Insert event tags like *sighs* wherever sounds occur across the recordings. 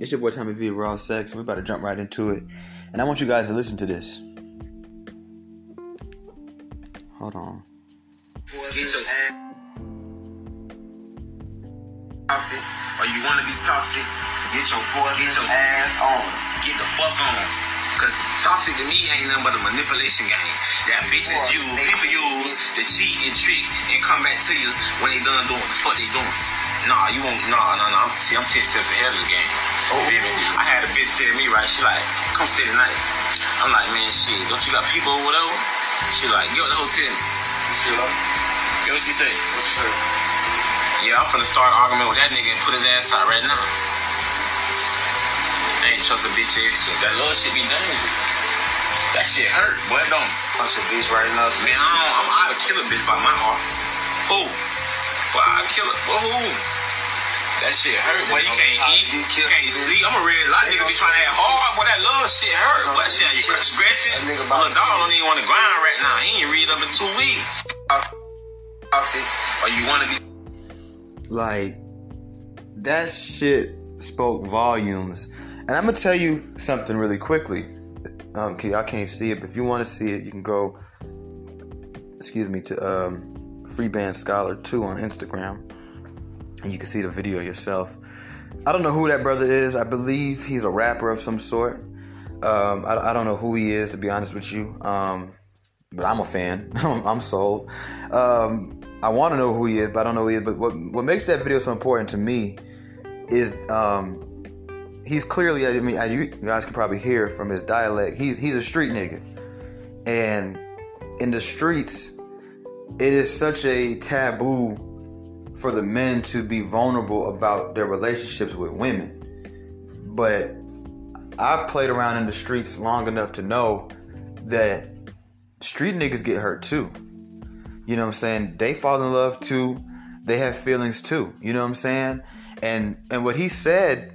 It's your boy Tommy V, Raw Sex. We're about to jump right into it. And I want you guys to listen to this. Hold on. Toxic, or you want to be toxic, get your boys, ass on. Get the fuck on. Cause toxic to me ain't nothing but a manipulation game. That bitches use, people use to cheat and trick and come back to you when they done doing what the fuck they doing. Nah, you won't. Nah, nah, nah. I'm, see, I'm ten steps ahead of the game. Oh. You feel me? I had a bitch tell me right. She like, come stay tonight. I'm like, man, shit. Don't you got people or whatever? She like, what the hotel. You see what? Get what she say? What's your Yeah, I'm finna start an argument with that nigga and put his ass out right now. I ain't trust a bitch ass shit. That little shit be dangerous. That shit hurt, boy, don't. punch a bitch right now? Man, I don't, I'm out to kill a bitch by my heart. Who? Well, I kill it. Well, who? That shit hurt. Boy, you can't eat, you can't sleep. I'm a red lot nigga be trying to have hard. Boy, that love shit hurt. Boy, that shit you scratching. That nigga Little about- dog don't even want to grind right now. He ain't read up in two weeks. Toxic, or you want to be Like, that shit spoke volumes. And I'm gonna tell you something really quickly. Um, okay, I can't see it, but if you want to see it, you can go. Excuse me to um, Free Band Scholar Two on Instagram, and you can see the video yourself. I don't know who that brother is. I believe he's a rapper of some sort. Um, I, I don't know who he is, to be honest with you. Um, but I'm a fan. *laughs* I'm sold. Um, I want to know who he is, but I don't know who he is. But what what makes that video so important to me is um, he's clearly. I mean, as you guys can probably hear from his dialect, he's he's a street nigga, and in the streets, it is such a taboo for the men to be vulnerable about their relationships with women. But I've played around in the streets long enough to know that street niggas get hurt too. You know what I'm saying? They fall in love too. They have feelings too. You know what I'm saying? And and what he said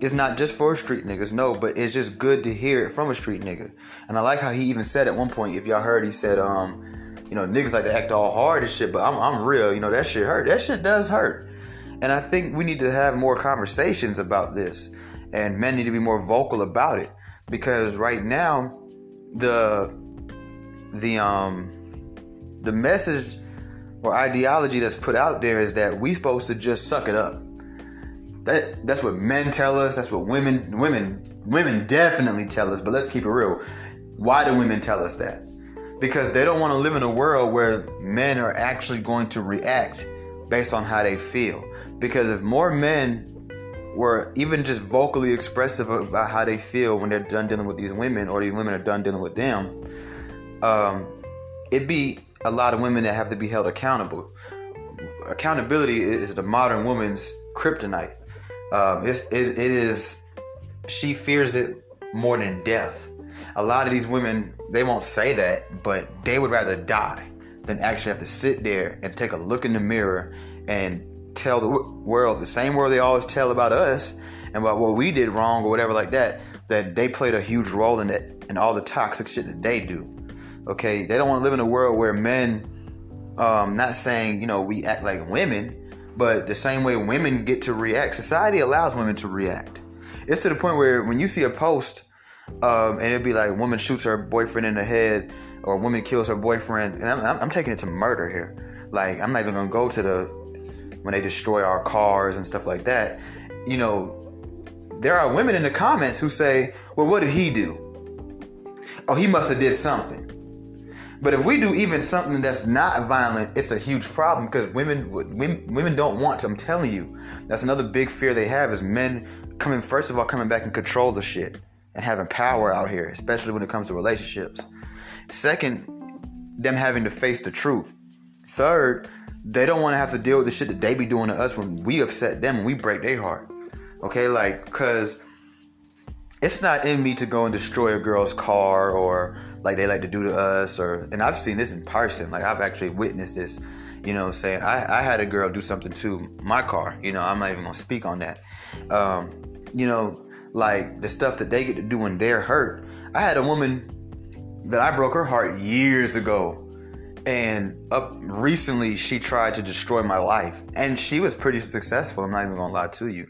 is not just for street niggas, no, but it's just good to hear it from a street nigga. And I like how he even said at one point, if y'all heard, he said, um, you know, niggas like to act all hard and shit, but I'm I'm real, you know, that shit hurt. That shit does hurt. And I think we need to have more conversations about this. And men need to be more vocal about it. Because right now, the the um the message or ideology that's put out there is that we supposed to just suck it up. That that's what men tell us. That's what women women women definitely tell us. But let's keep it real. Why do women tell us that? Because they don't want to live in a world where men are actually going to react based on how they feel. Because if more men were even just vocally expressive about how they feel when they're done dealing with these women, or these women are done dealing with them, um, it'd be a lot of women that have to be held accountable. Accountability is the modern woman's kryptonite. Um, it's, it, it is, she fears it more than death. A lot of these women, they won't say that, but they would rather die than actually have to sit there and take a look in the mirror and tell the world the same world they always tell about us and about what we did wrong or whatever like that. That they played a huge role in it and all the toxic shit that they do. Okay, they don't want to live in a world where men, um, not saying you know we act like women, but the same way women get to react. Society allows women to react. It's to the point where when you see a post, um, and it'd be like woman shoots her boyfriend in the head, or woman kills her boyfriend, and I'm, I'm, I'm taking it to murder here. Like I'm not even gonna go to the when they destroy our cars and stuff like that. You know, there are women in the comments who say, "Well, what did he do? Oh, he must have did something." But if we do even something that's not violent, it's a huge problem because women, women, women don't want to. I'm telling you, that's another big fear they have is men coming. First of all, coming back and control the shit and having power out here, especially when it comes to relationships. Second, them having to face the truth. Third, they don't want to have to deal with the shit that they be doing to us when we upset them and we break their heart. Okay, like, cause it's not in me to go and destroy a girl's car or like they like to do to us or and I've seen this in person. Like I've actually witnessed this, you know, saying I, I had a girl do something to my car. You know, I'm not even gonna speak on that. Um, you know, like the stuff that they get to do when they're hurt. I had a woman that I broke her heart years ago. And up recently, she tried to destroy my life, and she was pretty successful. I'm not even gonna lie to you.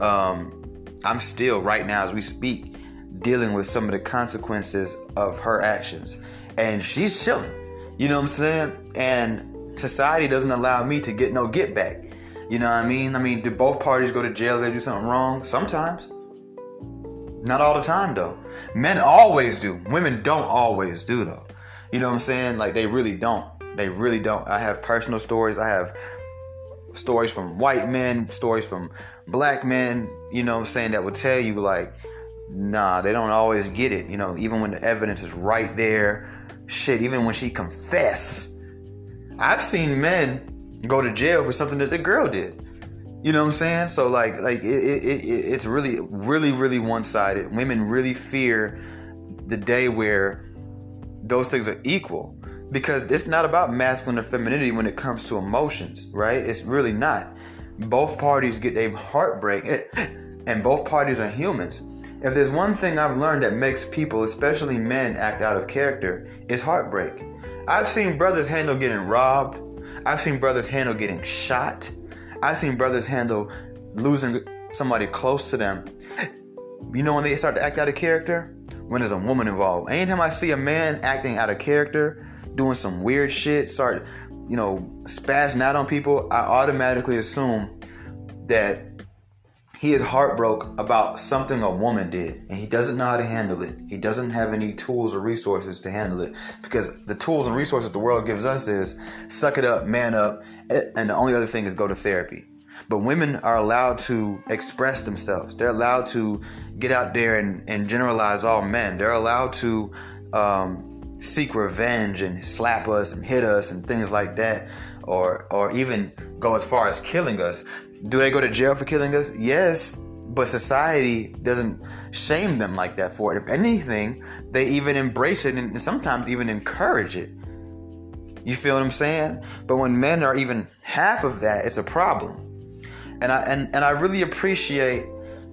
Um, I'm still right now as we speak dealing with some of the consequences of her actions. And she's chilling. You know what I'm saying? And society doesn't allow me to get no get back. You know what I mean? I mean, do both parties go to jail if they do something wrong? Sometimes. Not all the time though. Men always do. Women don't always do though. You know what I'm saying? Like they really don't. They really don't. I have personal stories. I have stories from white men, stories from black men, you know what I'm saying, that would tell you like, nah, they don't always get it. You know, even when the evidence is right there. Shit, even when she confess. I've seen men go to jail for something that the girl did. You know what I'm saying? So like like it, it, it it's really really really one-sided. Women really fear the day where those things are equal because it's not about masculine or femininity when it comes to emotions, right? It's really not. Both parties get a heartbreak, eh, eh, and both parties are humans. If there's one thing I've learned that makes people, especially men, act out of character, it's heartbreak. I've seen brothers handle getting robbed. I've seen brothers handle getting shot. I've seen brothers handle losing somebody close to them. You know when they start to act out of character? When there's a woman involved. Anytime I see a man acting out of character, doing some weird shit, start, you know, spazzing out on people, I automatically assume that he is heartbroken about something a woman did and he doesn't know how to handle it. He doesn't have any tools or resources to handle it because the tools and resources the world gives us is suck it up, man up, and the only other thing is go to therapy. But women are allowed to express themselves. They're allowed to get out there and, and generalize all men. They're allowed to um, seek revenge and slap us and hit us and things like that, or or even go as far as killing us. Do they go to jail for killing us? Yes, but society doesn't shame them like that for it. If anything, they even embrace it and sometimes even encourage it. You feel what I'm saying? But when men are even half of that, it's a problem. And I and, and I really appreciate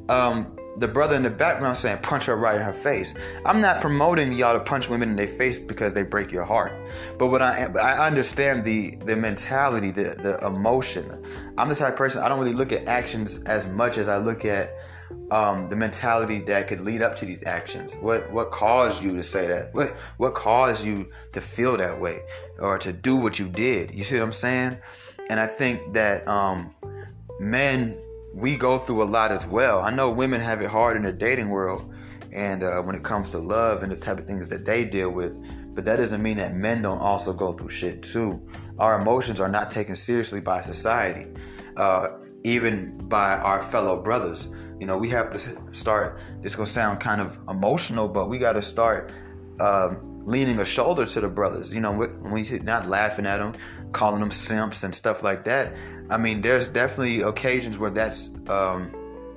um, the brother in the background saying punch her right in her face. I'm not promoting y'all to punch women in their face because they break your heart. But what I I understand the the mentality, the the emotion. I'm the type of person I don't really look at actions as much as I look at um, the mentality that could lead up to these actions. What what caused you to say that? What what caused you to feel that way or to do what you did? You see what I'm saying? And I think that um, men we go through a lot as well. I know women have it hard in the dating world and uh, when it comes to love and the type of things that they deal with, but that doesn't mean that men don't also go through shit too. Our emotions are not taken seriously by society, uh, even by our fellow brothers. You know, we have to start. This gonna sound kind of emotional, but we got to start um, leaning a shoulder to the brothers. You know, when we not laughing at them, calling them simps and stuff like that. I mean, there's definitely occasions where that's, um,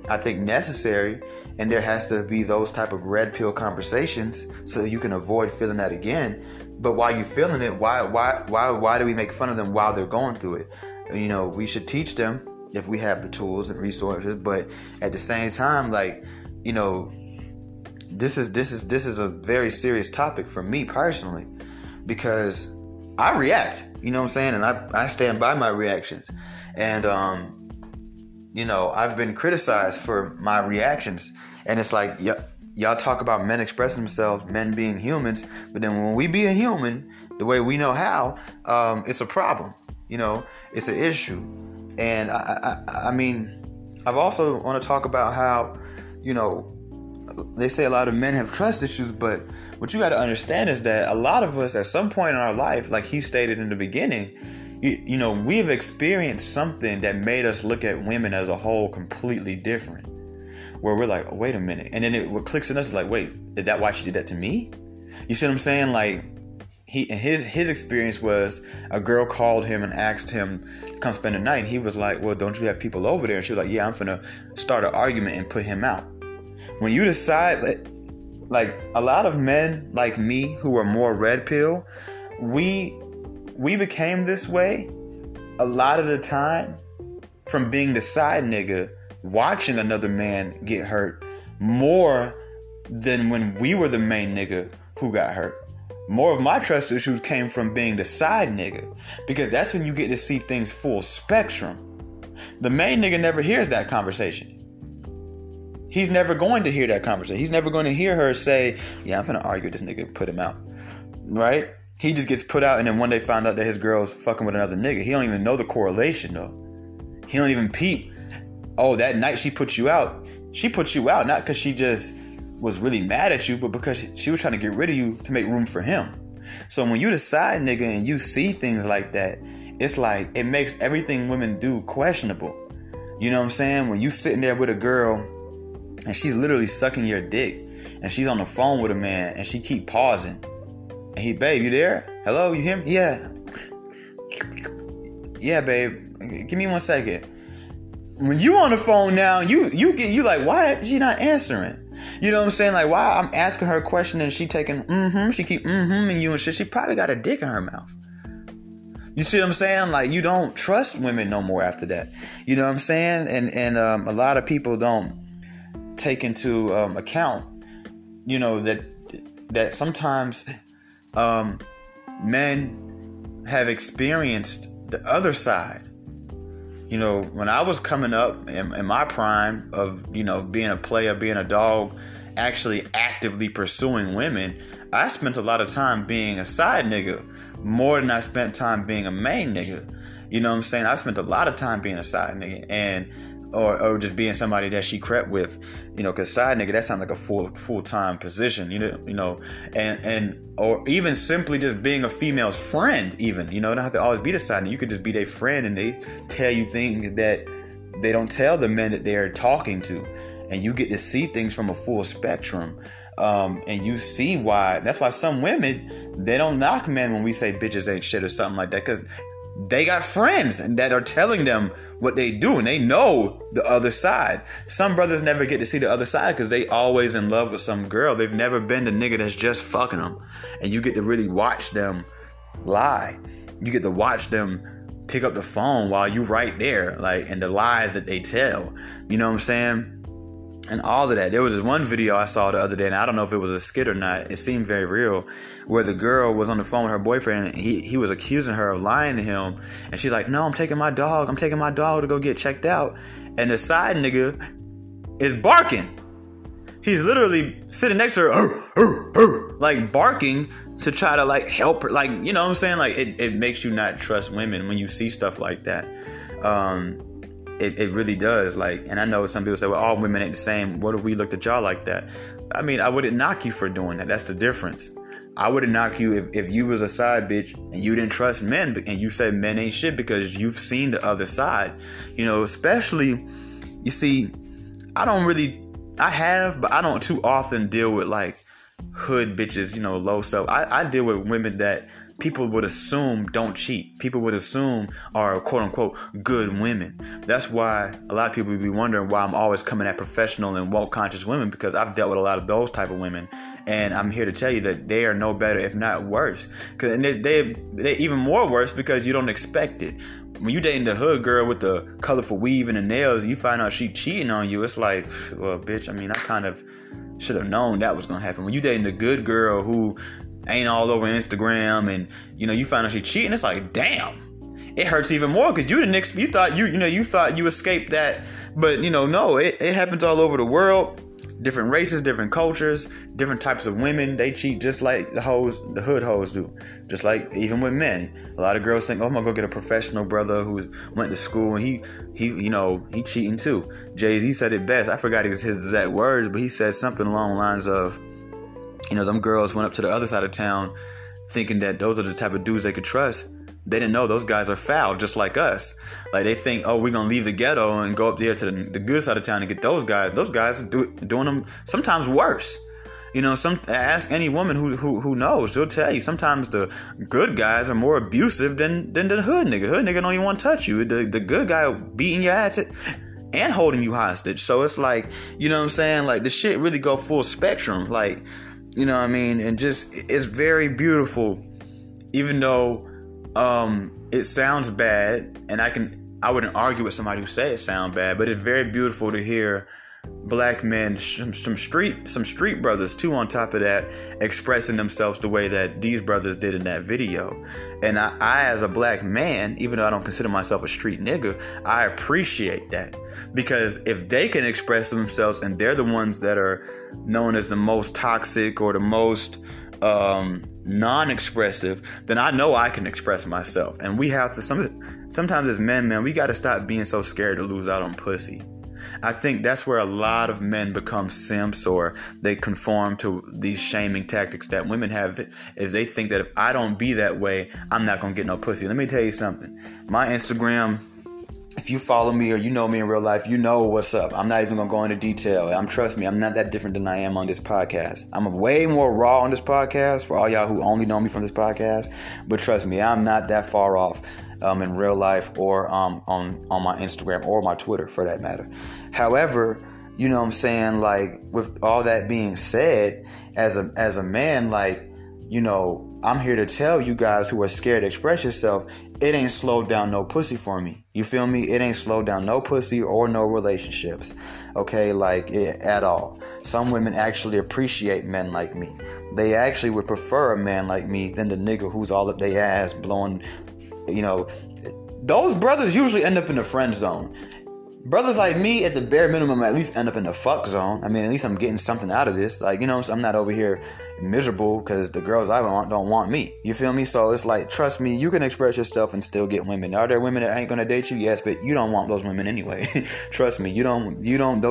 I think, necessary, and there has to be those type of red pill conversations so you can avoid feeling that again. But while you're feeling it, why, why, why, why do we make fun of them while they're going through it? You know, we should teach them if we have the tools and resources, but at the same time, like, you know, this is this is this is a very serious topic for me personally because I react, you know what I'm saying? And I, I stand by my reactions. And, um, you know, I've been criticized for my reactions. And it's like, y- y'all talk about men expressing themselves, men being humans. But then when we be a human, the way we know how, um, it's a problem. You know, it's an issue. And I, I, I mean, I've also want to talk about how, you know, they say a lot of men have trust issues, but what you got to understand is that a lot of us at some point in our life, like he stated in the beginning, you, you know, we've experienced something that made us look at women as a whole completely different. Where we're like, oh, wait a minute. And then it what clicks in us is like, wait, is that why she did that to me? You see what I'm saying? Like, he his his experience was a girl called him and asked him to come spend the night. And he was like, Well, don't you have people over there? And she was like, Yeah, I'm gonna start an argument and put him out. When you decide like a lot of men like me who are more red pill, we we became this way a lot of the time from being the side nigga watching another man get hurt more than when we were the main nigga who got hurt. More of my trust issues came from being the side nigga because that's when you get to see things full spectrum. The main nigga never hears that conversation. He's never going to hear that conversation. He's never going to hear her say, "Yeah, I'm gonna argue with this nigga, put him out." Right? He just gets put out, and then one day find out that his girl's fucking with another nigga. He don't even know the correlation though. He don't even peep. Oh, that night she put you out. She put you out not because she just was really mad at you, but because she was trying to get rid of you to make room for him. So when you decide, nigga, and you see things like that, it's like it makes everything women do questionable. You know what I'm saying? When you sitting there with a girl and she's literally sucking your dick and she's on the phone with a man and she keep pausing. And he, babe, you there? Hello, you hear me? Yeah. Yeah, babe. Give me one second. When you on the phone now, you you get you like, why is she not answering? You know what I'm saying? Like, why I'm asking her a question and she taking mm-hmm, she keep mm-hmm and you and shit. She probably got a dick in her mouth. You see what I'm saying? Like you don't trust women no more after that. You know what I'm saying? And and um, a lot of people don't take into um, account, you know that that sometimes um, men have experienced the other side. You know, when I was coming up in, in my prime of you know being a player, being a dog, actually actively pursuing women, I spent a lot of time being a side nigga more than I spent time being a main nigga. You know what I'm saying? I spent a lot of time being a side nigga and or, or just being somebody that she crept with, you know, cause side nigga that sounds like a full full time position, you know, you know, and and or even simply just being a female's friend, even you know, don't have to always be the side nigga. You could just be their friend and they tell you things that they don't tell the men that they're talking to, and you get to see things from a full spectrum um, and you see why. That's why some women they don't knock men when we say bitches ain't shit or something like that, because they got friends and that are telling them what they do and they know the other side. Some brothers never get to see the other side because they always in love with some girl. They've never been the nigga that's just fucking them, and you get to really watch them lie. You get to watch them pick up the phone while you right there, like, and the lies that they tell. You know what I'm saying? And all of that. There was this one video I saw the other day, and I don't know if it was a skit or not. It seemed very real, where the girl was on the phone with her boyfriend, and he he was accusing her of lying to him, and she's like, "No, I'm taking my dog. I'm taking my dog to go get checked out," and the side nigga is barking. He's literally sitting next to her, like barking to try to like help her. Like you know what I'm saying? Like it, it makes you not trust women when you see stuff like that. Um, it, it really does. Like, and I know some people say, well, all women ain't the same. What if we looked at y'all like that? I mean, I wouldn't knock you for doing that. That's the difference. I wouldn't knock you if, if you was a side bitch and you didn't trust men and you said men ain't shit because you've seen the other side. You know, especially, you see, I don't really, I have, but I don't too often deal with like hood bitches, you know, low stuff. I, I deal with women that people would assume don't cheat. People would assume are quote unquote good women. That's why a lot of people would be wondering why I'm always coming at professional and woke conscious women because I've dealt with a lot of those type of women. And I'm here to tell you that they are no better, if not worse. Cause they, they, they even more worse because you don't expect it. When you dating the hood girl with the colorful weave and the nails, you find out she cheating on you. It's like, well, bitch. I mean, I kind of should have known that was gonna happen. When you dating the good girl who ain't all over Instagram, and you know you find out she cheating. It's like, damn, it hurts even more because you didn't. You thought you you know you thought you escaped that, but you know no, it, it happens all over the world. Different races, different cultures, different types of women. They cheat just like the hoes, the hood hoes do. Just like even with men, a lot of girls think, "Oh, I'm gonna go get a professional brother who went to school and he he you know he cheating too." Jay Z said it best. I forgot his exact words, but he said something along the lines of you know, them girls went up to the other side of town thinking that those are the type of dudes they could trust. They didn't know those guys are foul, just like us. Like they think, oh, we're gonna leave the ghetto and go up there to the, the good side of town and get those guys. Those guys do, doing them sometimes worse. You know, some ask any woman who, who who knows, she'll tell you. Sometimes the good guys are more abusive than than the hood nigga. Hood nigga don't even want to touch you. The the good guy beating your ass and holding you hostage. So it's like, you know what I'm saying? Like the shit really go full spectrum. Like you know what I mean? And just it's very beautiful, even though um, it sounds bad, and I can I wouldn't argue with somebody who say it sound bad, but it's very beautiful to hear black men, some street some street brothers too on top of that, expressing themselves the way that these brothers did in that video. And I, I as a black man, even though I don't consider myself a street nigga, I appreciate that. Because if they can express themselves and they're the ones that are known as the most toxic or the most um, non-expressive, then I know I can express myself. And we have to some sometimes as men, man, we got to stop being so scared to lose out on pussy. I think that's where a lot of men become simps or they conform to these shaming tactics that women have if they think that if I don't be that way, I'm not gonna get no pussy. Let me tell you something. My Instagram if you follow me or you know me in real life, you know what's up. I'm not even gonna go into detail. I'm trust me, I'm not that different than I am on this podcast. I'm way more raw on this podcast for all y'all who only know me from this podcast. But trust me, I'm not that far off um, in real life or um, on on my Instagram or my Twitter for that matter. However, you know what I'm saying like with all that being said, as a as a man, like you know, I'm here to tell you guys who are scared to express yourself, it ain't slowed down no pussy for me. You feel me? It ain't slowed down no pussy or no relationships. Okay, like it, at all. Some women actually appreciate men like me. They actually would prefer a man like me than the nigga who's all up their ass blowing you know, those brothers usually end up in the friend zone. Brothers like me, at the bare minimum, at least end up in the fuck zone. I mean, at least I'm getting something out of this. Like, you know, I'm not over here miserable because the girls I want don't want me. You feel me? So it's like, trust me, you can express yourself and still get women. Are there women that ain't gonna date you? Yes, but you don't want those women anyway. *laughs* trust me, you don't. You don't.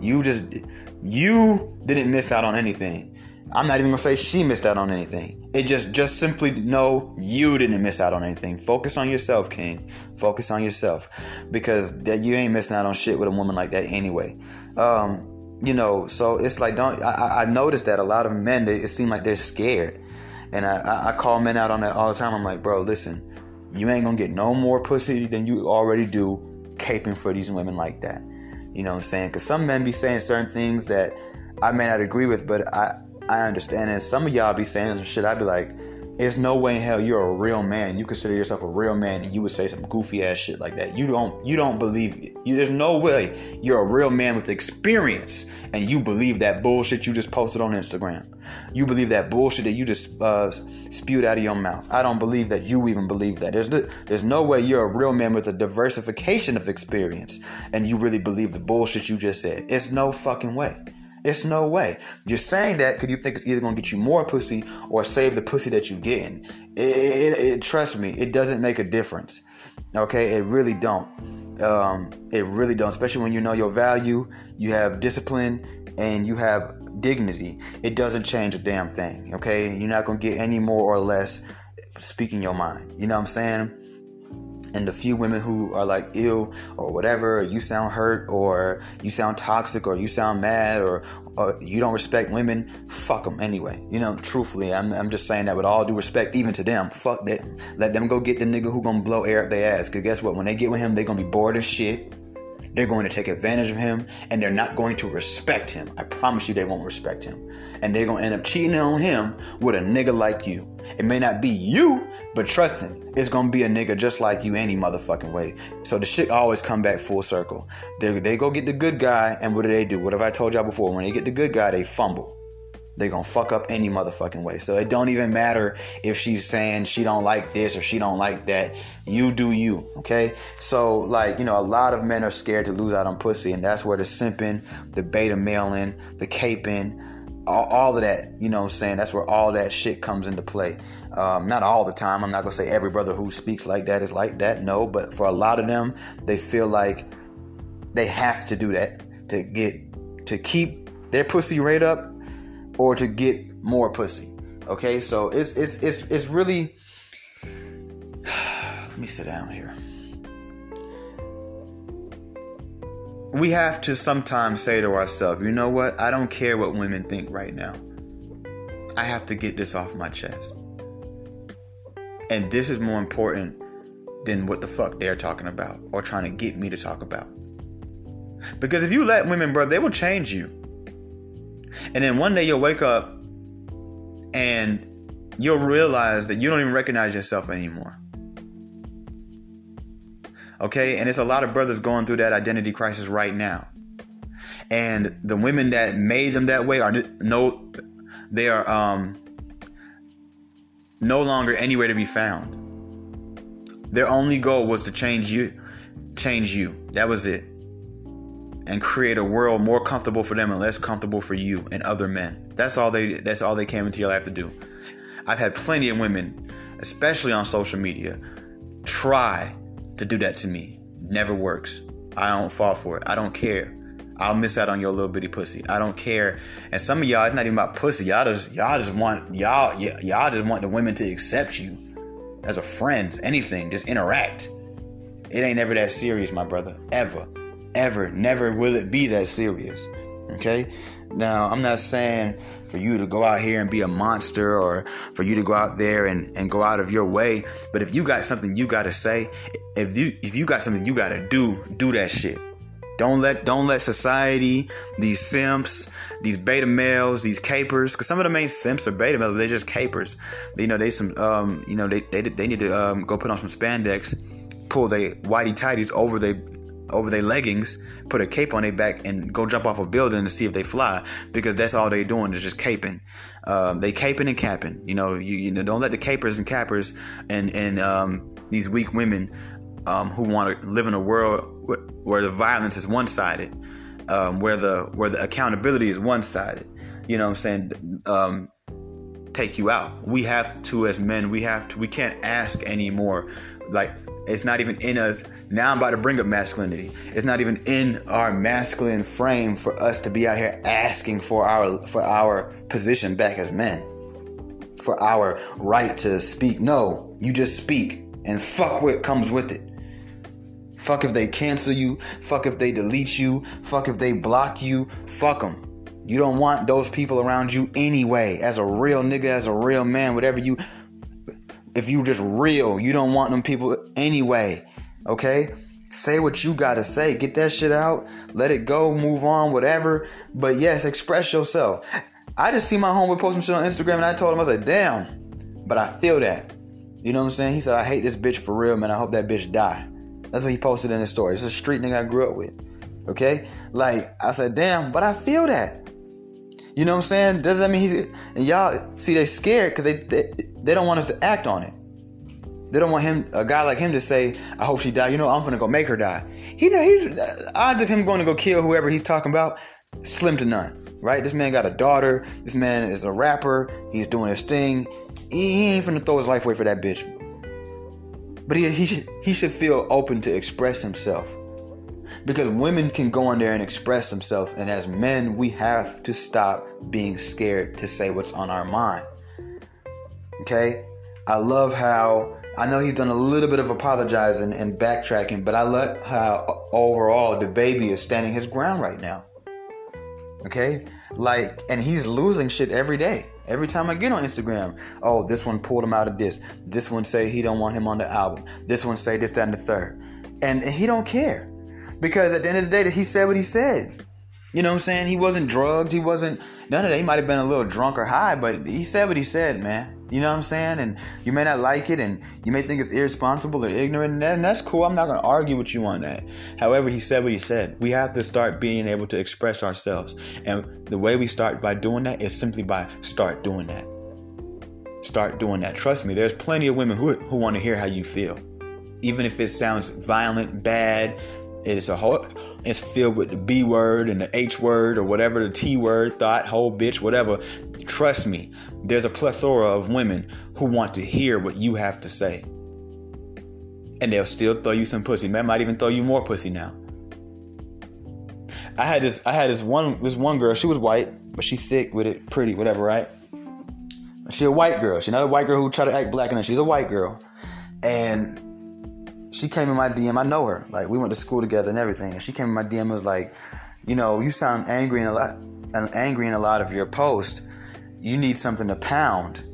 You just. You didn't miss out on anything. I'm not even gonna say she missed out on anything. It just just simply know you didn't miss out on anything. Focus on yourself, King. Focus on yourself, because that you ain't missing out on shit with a woman like that anyway. Um, you know, so it's like don't I, I noticed that a lot of men they, it seems like they're scared, and I, I call men out on that all the time. I'm like, bro, listen, you ain't gonna get no more pussy than you already do, caping for these women like that. You know what I'm saying? Because some men be saying certain things that I may not agree with, but I I understand it. Some of y'all be saying some shit. I'd be like, there's no way in hell you're a real man. You consider yourself a real man, and you would say some goofy ass shit like that. You don't. You don't believe it. You, there's no way you're a real man with experience, and you believe that bullshit you just posted on Instagram. You believe that bullshit that you just uh, spewed out of your mouth. I don't believe that you even believe that. There's there's no way you're a real man with a diversification of experience, and you really believe the bullshit you just said. It's no fucking way. It's no way. You're saying that because you think it's either gonna get you more pussy or save the pussy that you're getting. It, it, it, trust me, it doesn't make a difference. Okay, it really don't. Um, it really don't. Especially when you know your value, you have discipline, and you have dignity. It doesn't change a damn thing. Okay, you're not gonna get any more or less speaking your mind. You know what I'm saying? And the few women who are like ill or whatever, or you sound hurt or you sound toxic or you sound mad or, or you don't respect women, fuck them anyway. You know, truthfully, I'm, I'm just saying that with all due respect, even to them. Fuck that. Let them go get the nigga who gonna blow air up their ass. Cause guess what? When they get with him, they gonna be bored as shit. They're going to take advantage of him and they're not going to respect him. I promise you they won't respect him. And they're going to end up cheating on him with a nigga like you. It may not be you, but trust him, it's going to be a nigga just like you any motherfucking way. So the shit always come back full circle. They, they go get the good guy and what do they do? What have I told y'all before? When they get the good guy, they fumble they gonna fuck up any motherfucking way. So it don't even matter if she's saying she don't like this or she don't like that. You do you, okay? So like you know, a lot of men are scared to lose out on pussy, and that's where the simping, the beta mailing, the caping, all, all, of that. You know, what I'm saying that's where all that shit comes into play. Um, not all the time. I'm not gonna say every brother who speaks like that is like that. No, but for a lot of them, they feel like they have to do that to get to keep their pussy rate up or to get more pussy. Okay, so it's it's it's it's really. *sighs* Let me sit down here. We have to sometimes say to ourselves, you know what? I don't care what women think right now. I have to get this off my chest. And this is more important than what the fuck they're talking about or trying to get me to talk about. Because if you let women, bro, they will change you. And then one day you'll wake up and you'll realize that you don't even recognize yourself anymore. Okay? And it's a lot of brothers going through that identity crisis right now. and the women that made them that way are no, they are um no longer anywhere to be found. Their only goal was to change you, change you. That was it. And create a world more comfortable for them and less comfortable for you and other men. That's all they that's all they came into your life to do. I've had plenty of women, especially on social media, try to do that to me. Never works. I don't fall for it. I don't care. I'll miss out on your little bitty pussy. I don't care. And some of y'all, it's not even about pussy. Y'all just y'all just want y'all y'all just want the women to accept you as a friend, anything, just interact. It ain't ever that serious, my brother. Ever. Ever. Never will it be that serious. Okay? Now, I'm not saying for you to go out here and be a monster or for you to go out there and, and go out of your way. But if you got something you gotta say, if you if you got something you gotta do, do that shit. Don't let don't let society, these simps, these beta males, these capers, because some of the main simps are beta males, they're just capers. You know, they some um, you know, they they, they need to um, go put on some spandex, pull they whitey tighties over they over their leggings, put a cape on their back, and go jump off a building to see if they fly. Because that's all they're doing is just caping. Um, they caping and capping. You know, you, you know, don't let the capers and cappers and and um, these weak women um, who want to live in a world where the violence is one sided, um, where the where the accountability is one sided. You know what I'm saying? Um, take you out. We have to, as men, we have to. We can't ask anymore. Like it's not even in us. Now I'm about to bring up masculinity. It's not even in our masculine frame for us to be out here asking for our for our position back as men. For our right to speak. No, you just speak and fuck what comes with it. Fuck if they cancel you. Fuck if they delete you. Fuck if they block you. Fuck them. You don't want those people around you anyway. As a real nigga, as a real man, whatever you. If you just real, you don't want them people anyway. Okay? Say what you gotta say. Get that shit out. Let it go. Move on. Whatever. But yes, express yourself. I just see my homeboy post some shit on Instagram and I told him, I was like, damn. But I feel that. You know what I'm saying? He said, I hate this bitch for real, man. I hope that bitch die. That's what he posted in his story. It's a street nigga I grew up with. Okay? Like, I said, damn, but I feel that. You know what I'm saying? Does that mean he's and y'all see they scared because they, they they don't want us to act on it. They don't want him, a guy like him, to say, "I hope she die." You know, I'm gonna go make her die. He he's uh, odds of him going to go kill whoever he's talking about, slim to none. Right? This man got a daughter. This man is a rapper. He's doing his thing. He, ain't finna throw his life away for that bitch. But he, he, should, he should feel open to express himself. Because women can go on there and express themselves, and as men, we have to stop being scared to say what's on our mind. Okay? I love how I know he's done a little bit of apologizing and backtracking, but I love how overall DaBaby is standing his ground right now. Okay? Like, and he's losing shit every day. Every time I get on Instagram, oh, this one pulled him out of this. This one say he don't want him on the album. This one say this, that, and the third. And he don't care. Because at the end of the day, he said what he said. You know what I'm saying? He wasn't drugged. He wasn't none of that. He might have been a little drunk or high, but he said what he said, man. You know what I'm saying? And you may not like it, and you may think it's irresponsible or ignorant, and that's cool. I'm not going to argue with you on that. However, he said what he said. We have to start being able to express ourselves, and the way we start by doing that is simply by start doing that. Start doing that. Trust me, there's plenty of women who who want to hear how you feel, even if it sounds violent, bad, it is a whole, it's filled with the B word and the H word or whatever, the T word, thought, whole bitch, whatever. Trust me, there's a plethora of women who want to hear what you have to say. And they'll still throw you some pussy. Man might even throw you more pussy now. I had this I had this one this one girl, she was white, but she thick with it, pretty, whatever, right? She a white girl. She's not a white girl who try to act black and she's a white girl. And she came in my DM. I know her. Like we went to school together and everything. And she came in my DM and was like, you know, you sound angry in a lot, and angry in a lot of your posts. You need something to pound.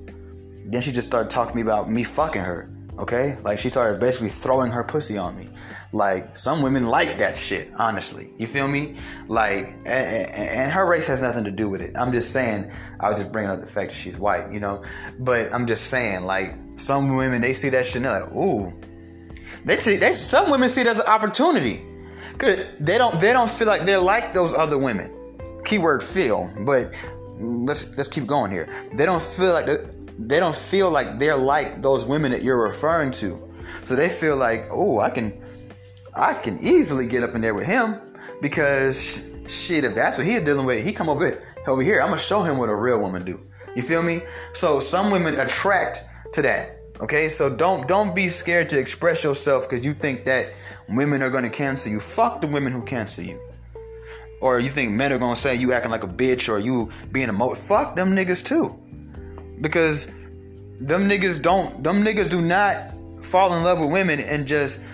Then she just started talking to me about me fucking her. Okay, like she started basically throwing her pussy on me. Like some women like that shit. Honestly, you feel me? Like, and, and her race has nothing to do with it. I'm just saying. I was just bringing up the fact that she's white, you know. But I'm just saying, like, some women they see that shit and they're like, ooh, they see they some women see it as an opportunity. Good. They don't they don't feel like they're like those other women. Keyword feel, but let's let's keep going here. They don't feel like they don't feel like they're like those women that you're referring to. So they feel like, oh, I can I can easily get up in there with him because shit, if that's what he's dealing with, he come over here, over here. I'm gonna show him what a real woman do. You feel me? So some women attract to that. Okay, so don't don't be scared to express yourself because you think that women are gonna cancel you. Fuck the women who cancel you. Or you think men are gonna say you acting like a bitch or you being a mo fuck them niggas too. Because them niggas don't them niggas do not fall in love with women and just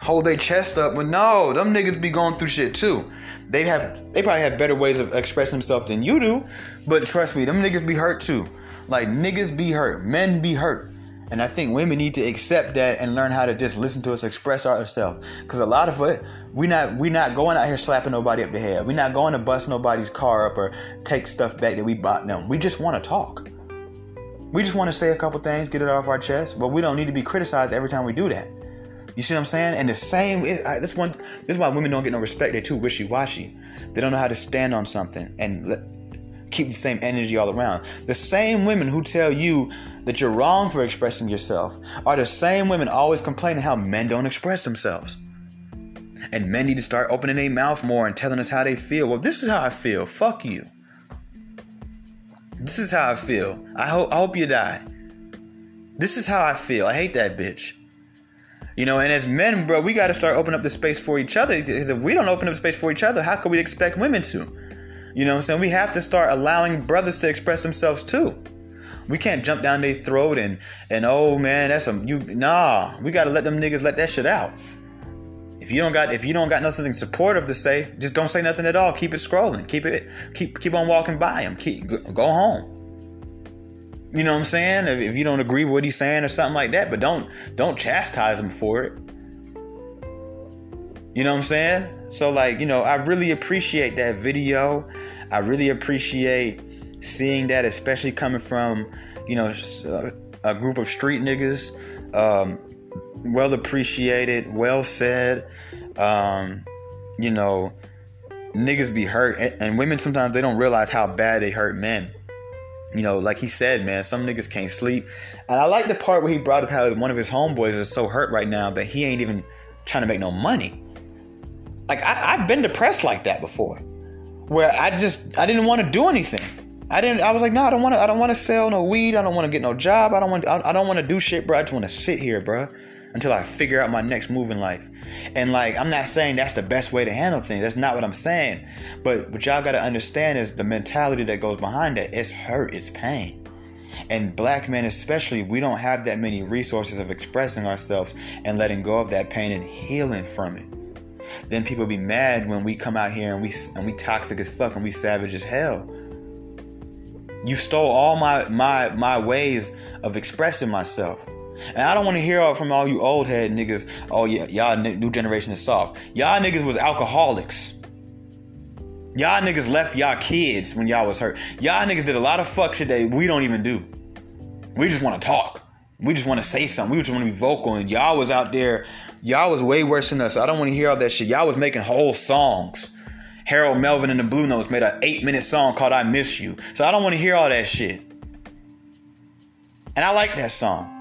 hold their chest up. But no, them niggas be going through shit too. They have they probably have better ways of expressing themselves than you do. But trust me, them niggas be hurt too. Like niggas be hurt, men be hurt. And I think women need to accept that and learn how to just listen to us express ourselves. Cause a lot of it, we not we not going out here slapping nobody up the head. we not going to bust nobody's car up or take stuff back that we bought them. We just want to talk. We just want to say a couple things, get it off our chest, but we don't need to be criticized every time we do that. You see what I'm saying? And the same, this one, this is why women don't get no respect. They're too wishy-washy. They don't know how to stand on something and let, keep the same energy all around. The same women who tell you that you're wrong for expressing yourself are the same women always complaining how men don't express themselves. And men need to start opening their mouth more and telling us how they feel. Well, this is how I feel. Fuck you. This is how I feel. I hope I hope you die. This is how I feel. I hate that bitch. You know, and as men, bro, we got to start opening up the space for each other. Because if we don't open up space for each other, how could we expect women to? You know saying? We have to start allowing brothers to express themselves too. We can't jump down their throat and and oh man, that's a you nah. We gotta let them niggas let that shit out. If you don't got if you don't got nothing supportive to say, just don't say nothing at all. Keep it scrolling. Keep it keep keep on walking by him. Keep go home. You know what I'm saying? If, you don't agree with what he's saying or something like that, but don't don't chastise him for it. You know what I'm saying? So like, you know, I really appreciate that video. I really appreciate seeing that, especially coming from, you know, a group of street niggas. Um, well appreciated, well said. Um, you know, niggas be hurt, and women sometimes they don't realize how bad they hurt men you know, like he said, man, some niggas can't sleep. And I like the part where he brought up how one of his homeboys is so hurt right now that he ain't even trying to make no money. Like I, have been depressed like that before, where I just I didn't want to do anything. I didn't. I was like, no, I don't want to. I don't want to sell no weed. I don't want to get no job. I don't want. I, I don't want to do shit, bro. I just want to sit here, bro until I figure out my next move in life. And like, I'm not saying that's the best way to handle things. That's not what I'm saying. But what y'all gotta understand is the mentality that goes behind it. It's hurt, it's pain. And black men, especially, we don't have that many resources of expressing ourselves and letting go of that pain and healing from it. Then people be mad when we come out here and we and we toxic as fuck and we savage as hell. You stole all my my my ways of expressing myself. And I don't want to hear from all you old head niggas. Oh yeah, y'all new generation is soft. Y'all niggas was alcoholics. Y'all niggas left y'all kids when y'all was hurt. Y'all niggas did a lot of fuck shit that we don't even do. We just want to talk. We just want to say something. We just want to be vocal. And y'all was out there. Y'all was way worse than us. I don't want to hear all that shit. Y'all was making whole songs. Harold Melvin and the Blue Notes made an eight minute song called I Miss You. So I don't want to hear all that shit. And I like that song.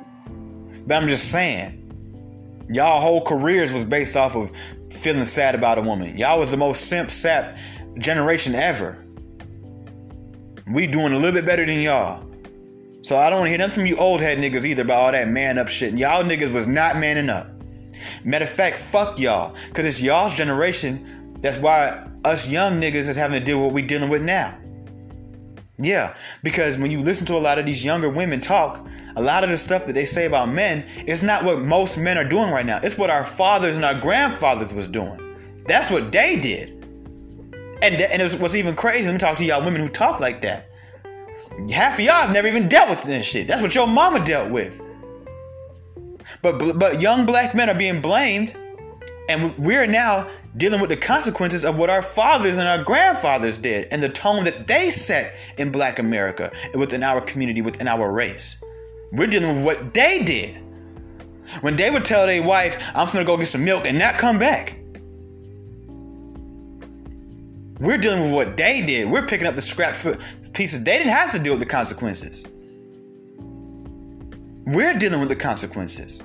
But I'm just saying, y'all whole careers was based off of feeling sad about a woman. Y'all was the most simp sap generation ever. We doing a little bit better than y'all. So I don't hear nothing from you old head niggas either about all that man up shit. Y'all niggas was not manning up. Matter of fact, fuck y'all. Cause it's y'all's generation. That's why us young niggas is having to deal with what we dealing with now. Yeah, because when you listen to a lot of these younger women talk, a lot of the stuff that they say about men is not what most men are doing right now. It's what our fathers and our grandfathers was doing. That's what they did. And, th- and it was, what's even crazy, let me talk to y'all women who talk like that. Half of y'all have never even dealt with this shit. That's what your mama dealt with. But, but young black men are being blamed, and we're now dealing with the consequences of what our fathers and our grandfathers did and the tone that they set in black America, within our community, within our race. We're dealing with what they did. When they would tell their wife, I'm gonna go get some milk and not come back. We're dealing with what they did. We're picking up the scrap pieces. They didn't have to deal with the consequences. We're dealing with the consequences.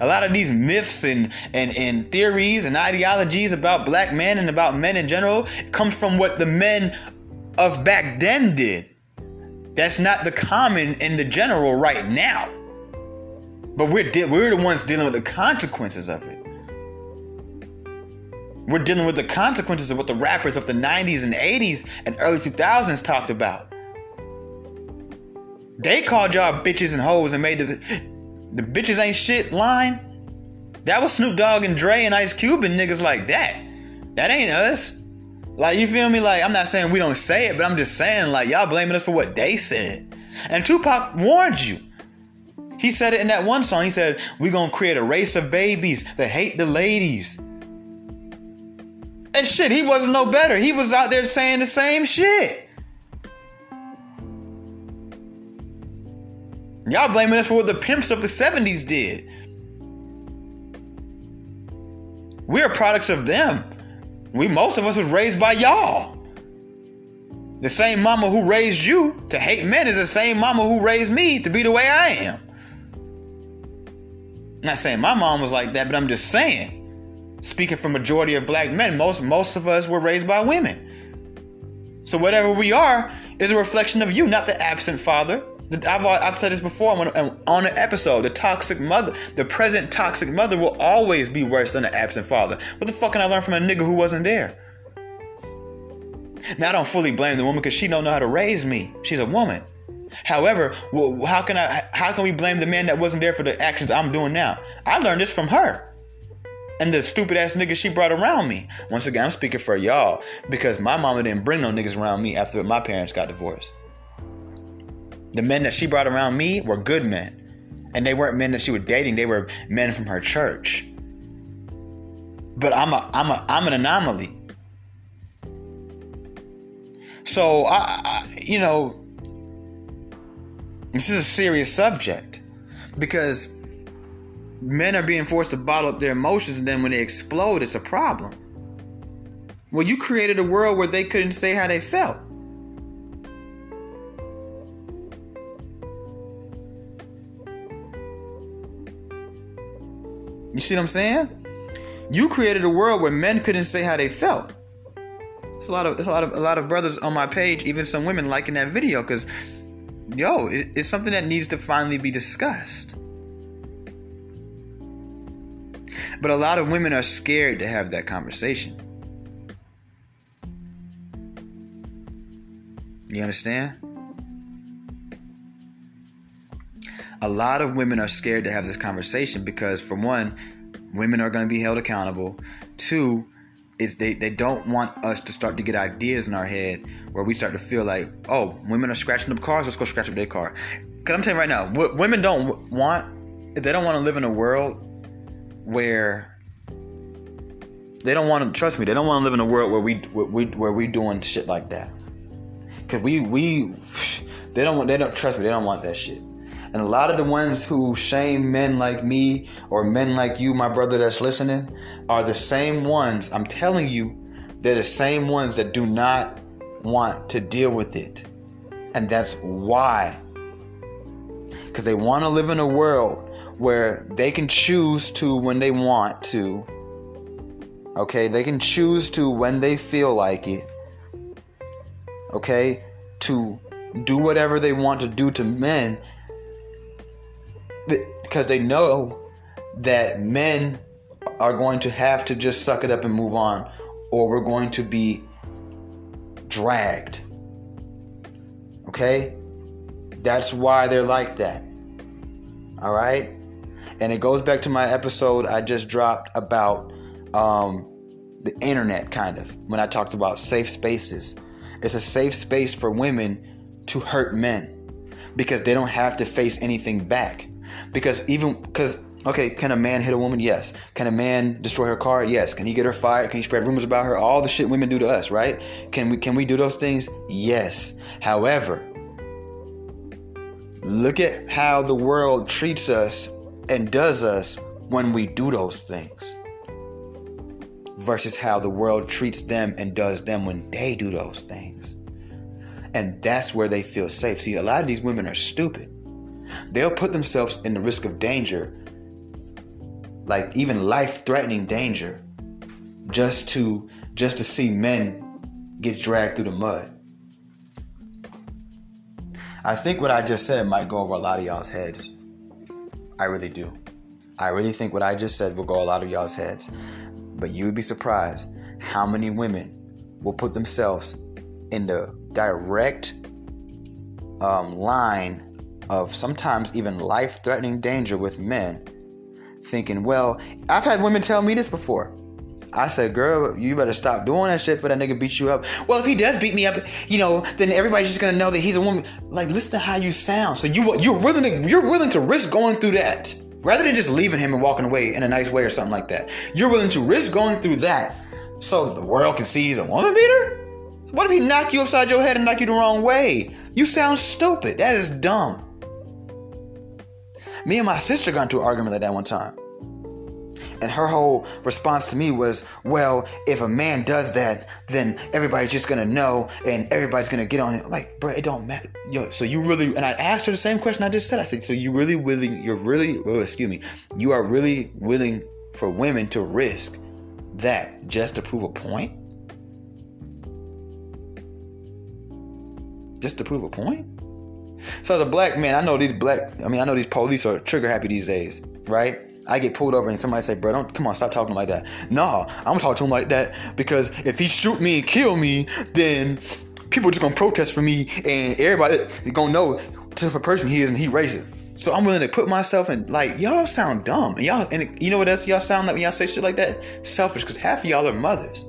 A lot of these myths and, and, and theories and ideologies about black men and about men in general comes from what the men of back then did. That's not the common in the general right now. But we're de- we're the ones dealing with the consequences of it. We're dealing with the consequences of what the rappers of the 90s and 80s and early 2000s talked about. They called y'all bitches and hoes and made the the bitches ain't shit line. That was Snoop Dogg and Dre and Ice Cube and niggas like that. That ain't us. Like you feel me? Like I'm not saying we don't say it, but I'm just saying like y'all blaming us for what they said. And Tupac warned you. He said it in that one song. He said, we gonna create a race of babies that hate the ladies. And shit, he wasn't no better. He was out there saying the same shit. Y'all blaming us for what the pimps of the 70s did. We're products of them. We most of us was raised by y'all. The same mama who raised you to hate men is the same mama who raised me to be the way I am. Not saying my mom was like that, but I'm just saying. Speaking for majority of black men, most most of us were raised by women. So whatever we are is a reflection of you, not the absent father. I've, I've said this before on, on an episode. The toxic mother, the present toxic mother, will always be worse than the absent father. What the fuck can I learn from a nigga who wasn't there? Now I don't fully blame the woman because she don't know how to raise me. She's a woman. However, well, how can I? How can we blame the man that wasn't there for the actions I'm doing now? I learned this from her and the stupid ass niggas she brought around me. Once again, I'm speaking for y'all because my mama didn't bring no niggas around me after my parents got divorced. The men that she brought around me were good men. And they weren't men that she was dating, they were men from her church. But I'm a I'm a I'm an anomaly. So I, I you know this is a serious subject because men are being forced to bottle up their emotions and then when they explode it's a problem. Well, you created a world where they couldn't say how they felt. You see what I'm saying? You created a world where men couldn't say how they felt. It's a lot of it's a lot of a lot of brothers on my page, even some women liking that video because yo, it, it's something that needs to finally be discussed. But a lot of women are scared to have that conversation. You understand? A lot of women are scared to have this conversation because for one women are going to be held accountable. Two is they, they don't want us to start to get ideas in our head where we start to feel like oh women are scratching up cars let's go scratch up their car. Because i'm telling you right now w- women don't want they don't want to live in a world where they don't want to trust me they don't want to live in a world where we where we where we doing shit like that. Because we we they don't want they don't trust me they don't want that shit and a lot of the ones who shame men like me or men like you, my brother that's listening, are the same ones. I'm telling you, they're the same ones that do not want to deal with it. And that's why. Because they want to live in a world where they can choose to when they want to. Okay, they can choose to when they feel like it. Okay, to do whatever they want to do to men because they know that men are going to have to just suck it up and move on, or we're going to be dragged. Okay? That's why they're like that. All right? And it goes back to my episode I just dropped about um, the internet, kind of, when I talked about safe spaces. It's a safe space for women to hurt men because they don't have to face anything back. Because even because okay, can a man hit a woman? Yes. Can a man destroy her car? Yes. Can he get her fired? Can he spread rumors about her? All the shit women do to us, right? Can we can we do those things? Yes. However, look at how the world treats us and does us when we do those things versus how the world treats them and does them when they do those things. And that's where they feel safe. See, a lot of these women are stupid. They'll put themselves in the risk of danger, like even life-threatening danger, just to just to see men get dragged through the mud. I think what I just said might go over a lot of y'all's heads. I really do. I really think what I just said will go a lot of y'all's heads. But you would be surprised how many women will put themselves in the direct um, line of sometimes even life threatening danger with men, thinking, well, I've had women tell me this before. I said, girl, you better stop doing that shit for that nigga beat you up. Well, if he does beat me up, you know, then everybody's just gonna know that he's a woman. Like, listen to how you sound. So you you're willing to you're willing to risk going through that rather than just leaving him and walking away in a nice way or something like that. You're willing to risk going through that so the world can see he's a woman beater. What if he knock you upside your head and knock you the wrong way? You sound stupid. That is dumb. Me and my sister got into an argument like that one time. And her whole response to me was, well, if a man does that, then everybody's just gonna know and everybody's gonna get on it. Like, bro, it don't matter. Yo, so you really, and I asked her the same question I just said. I said, so you really willing, you're really, oh, excuse me, you are really willing for women to risk that just to prove a point? Just to prove a point? So as a black man, I know these black, I mean, I know these police are trigger happy these days, right? I get pulled over and somebody say, bro, don't come on, stop talking like that. No, I'm gonna talk to him like that because if he shoot me and kill me, then people are just gonna protest for me and everybody gonna know to the person he is and he racist. So I'm willing to put myself in like y'all sound dumb and y'all and you know what else y'all sound like when y'all say shit like that? Selfish because half of y'all are mothers.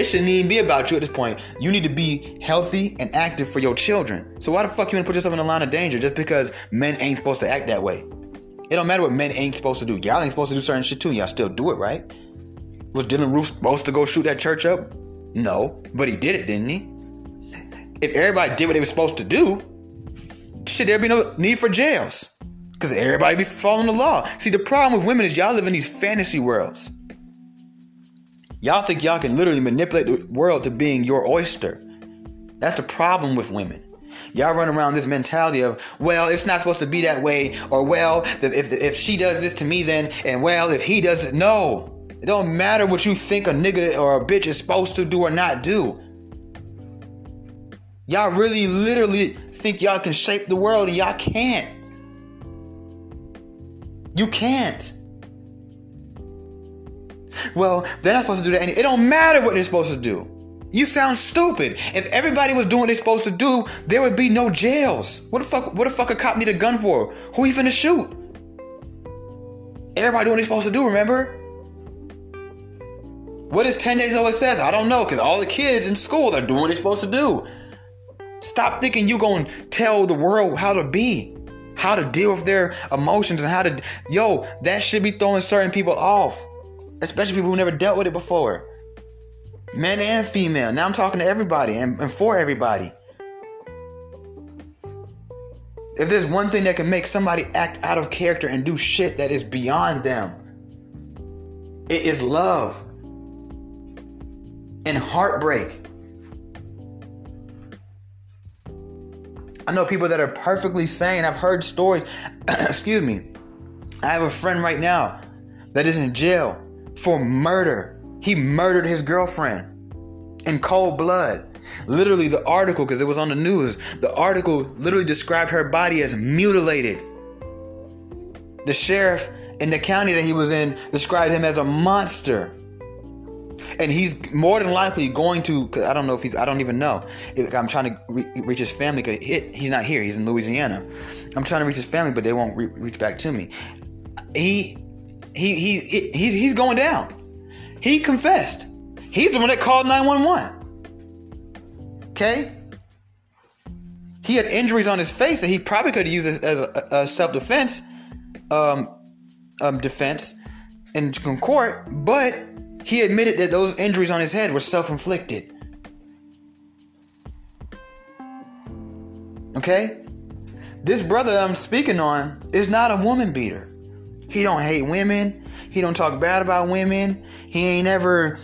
It shouldn't even be about you at this point. You need to be healthy and active for your children. So why the fuck you gonna put yourself in a line of danger just because men ain't supposed to act that way? It don't matter what men ain't supposed to do. Y'all ain't supposed to do certain shit too. Y'all still do it, right? Was Dylann Roof supposed to go shoot that church up? No, but he did it, didn't he? If everybody did what they were supposed to do, shit, there'd be no need for jails. Because everybody be following the law. See, the problem with women is y'all live in these fantasy worlds. Y'all think y'all can literally manipulate the world to being your oyster. That's the problem with women. Y'all run around this mentality of, well, it's not supposed to be that way, or well, if if she does this to me, then, and well, if he does it, no. It don't matter what you think a nigga or a bitch is supposed to do or not do. Y'all really, literally think y'all can shape the world, and y'all can't. You can't. Well, they're not supposed to do that. It don't matter what they're supposed to do. You sound stupid. If everybody was doing what they're supposed to do, there would be no jails. What the fuck? What the fuck a cop need a gun for? Who he finna shoot? Everybody doing what they're supposed to do. Remember? What is 10 days old says? I don't know, because all the kids in school are doing what they're supposed to do. Stop thinking you gonna tell the world how to be, how to deal with their emotions, and how to. Yo, that should be throwing certain people off, especially people who never dealt with it before men and female. Now I'm talking to everybody and, and for everybody. If there's one thing that can make somebody act out of character and do shit that is beyond them, it is love and heartbreak. I know people that are perfectly sane. I've heard stories. *clears throat* excuse me. I have a friend right now that is in jail for murder he murdered his girlfriend in cold blood. Literally, the article, because it was on the news, the article literally described her body as mutilated. The sheriff in the county that he was in described him as a monster. And he's more than likely going to, I don't know if he's, I don't even know. I'm trying to re- reach his family because he, he's not here. He's in Louisiana. I'm trying to reach his family, but they won't re- reach back to me. He, he, he, he's, he's going down. He confessed. He's the one that called 911. Okay? He had injuries on his face that he probably could have used as, as a, a self defense um, um, defense in court, but he admitted that those injuries on his head were self inflicted. Okay? This brother I'm speaking on is not a woman beater. He don't hate women. He don't talk bad about women. He ain't ever,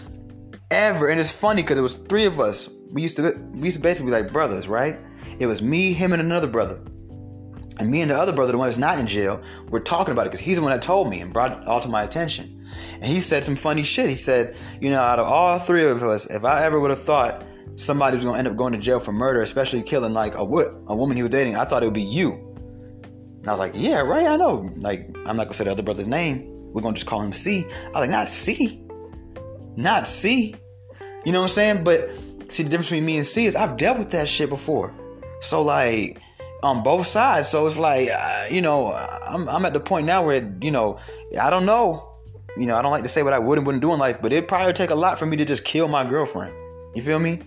ever. And it's funny because it was three of us. We used to we used to basically be like brothers, right? It was me, him, and another brother. And me and the other brother, the one that's not in jail, we're talking about it because he's the one that told me and brought it all to my attention. And he said some funny shit. He said, you know, out of all three of us, if I ever would have thought somebody was to end up going to jail for murder, especially killing like a, a woman he was dating, I thought it would be you. And I was like, yeah, right, I know. Like, I'm not to say the other brother's name. We're to just call him C. I was like, not C. Not C. You know what I'm saying? But see, the difference between me and C is I've dealt with that shit before. So, like, on both sides. So it's like, uh, you know, I'm, I'm at the point now where, you know, I don't know. You know, I don't like to say what I would and wouldn't do in life, but it'd probably take a lot for me to just kill my girlfriend. You feel me?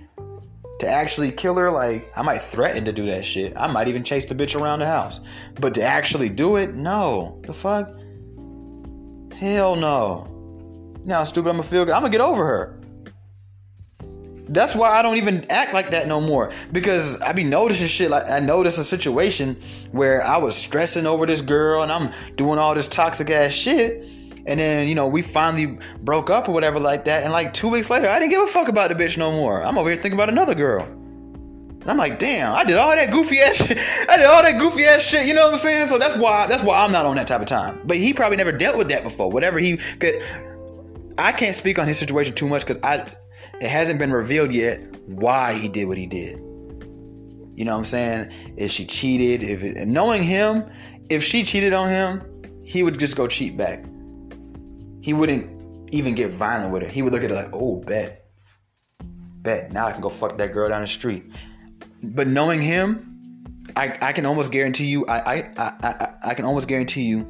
To actually kill her, like, I might threaten to do that shit. I might even chase the bitch around the house. But to actually do it, no. The fuck? Hell no. Now, stupid, I'm gonna feel good. I'm gonna get over her. That's why I don't even act like that no more. Because I be noticing shit like I noticed a situation where I was stressing over this girl and I'm doing all this toxic ass shit. And then, you know, we finally broke up or whatever like that. And like two weeks later, I didn't give a fuck about the bitch no more. I'm over here thinking about another girl. And I'm like, damn, I did all that goofy ass shit. I did all that goofy ass shit. You know what I'm saying? So that's why that's why I'm not on that type of time. But he probably never dealt with that before. Whatever he could I can't speak on his situation too much because I it hasn't been revealed yet why he did what he did. You know what I'm saying? If she cheated, if it, knowing him, if she cheated on him, he would just go cheat back. He wouldn't even get violent with her. He would look at it like, oh, bet. Bet. Now I can go fuck that girl down the street. But knowing him, I, I can almost guarantee you, I, I, I, I, I can almost guarantee you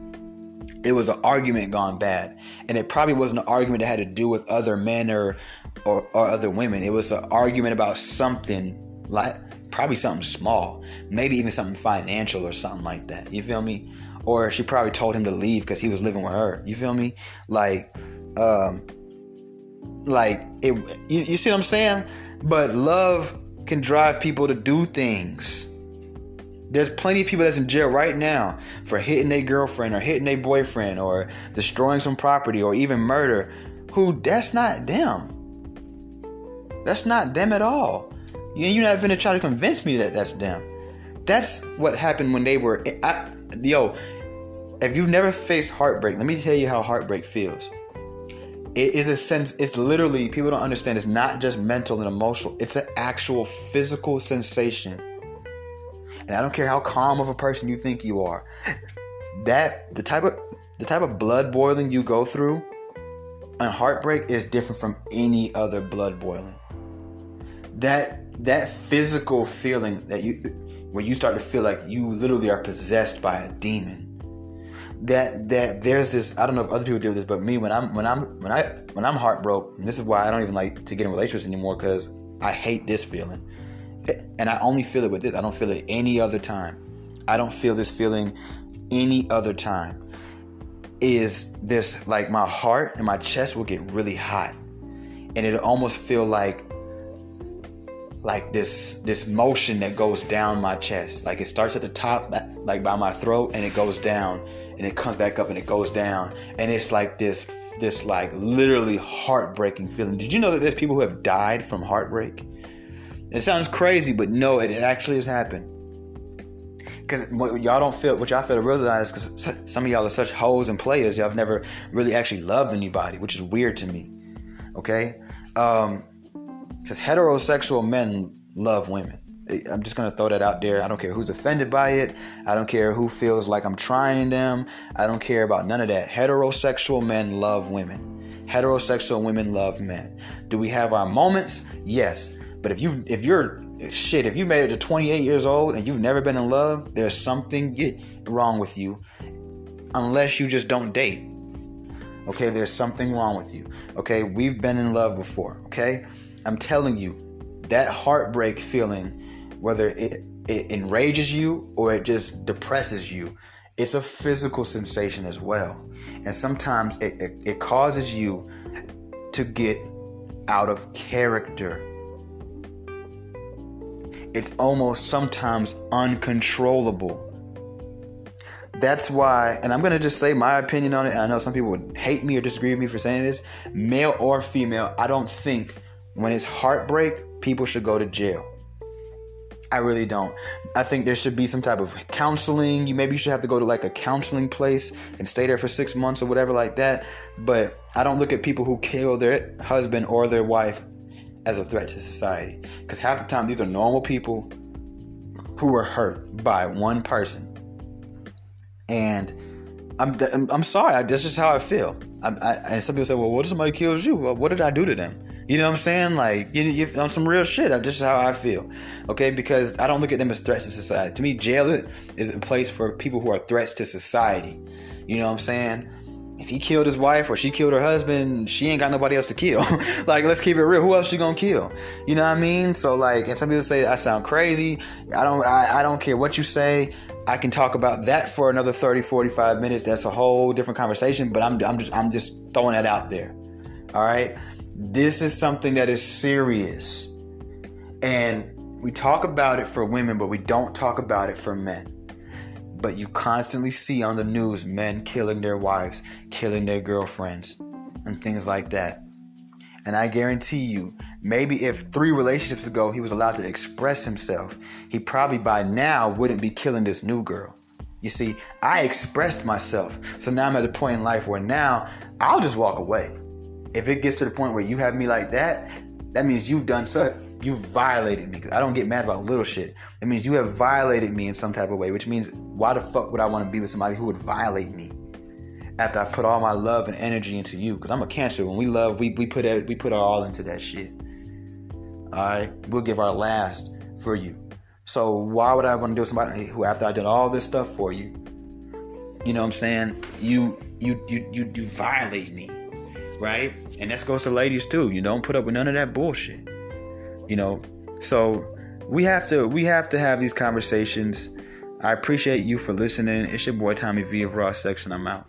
it was an argument gone bad. And it probably wasn't an argument that had to do with other men or or, or other women. It was an argument about something like probably something small, maybe even something financial or something like that. You feel me? Or she probably told him to leave because he was living with her. You feel me? Like, um, like it. You, you see what I'm saying? But love can drive people to do things. There's plenty of people that's in jail right now for hitting their girlfriend or hitting their boyfriend or destroying some property or even murder. Who that's not them. That's not them at all. You're not to try to convince me that that's them. That's what happened when they were. I, yo, if you've never faced heartbreak, let me tell you how heartbreak feels. It is a sense, it's literally, people don't understand, it's not just mental and emotional, it's an actual physical sensation. And I don't care how calm of a person you think you are. That the type of the type of blood boiling you go through and heartbreak is different from any other blood boiling that that physical feeling that you where you start to feel like you literally are possessed by a demon that that there's this I don't know if other people do this but me when I'm when I'm when I when I'm heartbroken this is why I don't even like to get in relationships anymore because I hate this feeling. And I only feel it with this. I don't feel it any other time. I don't feel this feeling any other time. Is this like my heart and my chest will get really hot. And it almost feel like like this this motion that goes down my chest. Like it starts at the top, like by my throat, and it goes down, and it comes back up, and it goes down, and it's like this this like literally heartbreaking feeling. Did you know that there's people who have died from heartbreak? It sounds crazy, but no, it actually has happened. Because what y'all don't feel, what y'all feel to realize, because some of y'all are such hoes and players, y'all have never really actually loved anybody, which is weird to me. Okay, um, because heterosexual men love women. I'm just gonna throw that out there. I don't care who's offended by it. I don't care who feels like I'm trying them. I don't care about none of that. Heterosexual men love women. Heterosexual women love men. Do we have our moments? Yes. But if you if you're shit, if you made it to 28 years old and you've never been in love, there's something wrong with you. Unless you just don't date. Okay, there's something wrong with you. Okay, we've been in love before. Okay, I'm telling you, that heartbreak feeling, whether it, it enrages you or it just depresses you, it's a physical sensation as well. And sometimes it, it, it causes you to get out of character. It's almost sometimes uncontrollable. That's why, and I'm gonna just say my opinion on it. I know some people would hate me or disagree with me for saying this. Male or female, I don't think when it's heartbreak, people should go to jail. I really don't. I think there should be some type of counseling. You maybe you should have to go to like a counseling place and stay there for six months or whatever like that. But I don't look at people who kill their husband or their wife as a threat to society. Because half the time these are normal people who were hurt by one person. And I'm, I'm sorry, that's just how I feel. I, I, and some people say, well, what if somebody kills you? Well, what did I do to them? You know what I'm saying? Like, you, you on some real shit. That's just how I feel. Okay, because I don't look at them as threats to society. To me, jail is a place for people who are threats to society. You know what I'm saying? If he killed his wife or she killed her husband, she ain't got nobody else to kill. *laughs* like, let's keep it real. Who else she gonna kill? You know what I mean? So, like, and some people say I sound crazy. I don't. I, I don't care what you say. I can talk about that for another 30, 45 minutes. That's a whole different conversation. But I'm, I'm just, I'm just throwing that out there. All right. This is something that is serious. And we talk about it for women, but we don't talk about it for men. But you constantly see on the news men killing their wives, killing their girlfriends, and things like that. And I guarantee you, maybe if three relationships ago he was allowed to express himself, he probably by now wouldn't be killing this new girl. You see, I expressed myself. So now I'm at a point in life where now I'll just walk away. If it gets to the point where you have me like that, that means you've done so. You violated me. I don't get mad about little shit. It means you have violated me in some type of way, which means why the fuck would I want to be with somebody who would violate me after I've put all my love and energy into you? Because I'm a cancer. When we love, we, we put it, we put our all into that shit. All right, we'll give our last for you. So why would I want to do somebody who, after I did all this stuff for you, you know what I'm saying? You you you you you violate me right? And that goes to ladies too. You don't put up with none of that bullshit. You know, so we have to we have to have these conversations. I appreciate you for listening. It's your boy Tommy V of Raw Sex, and I'm out.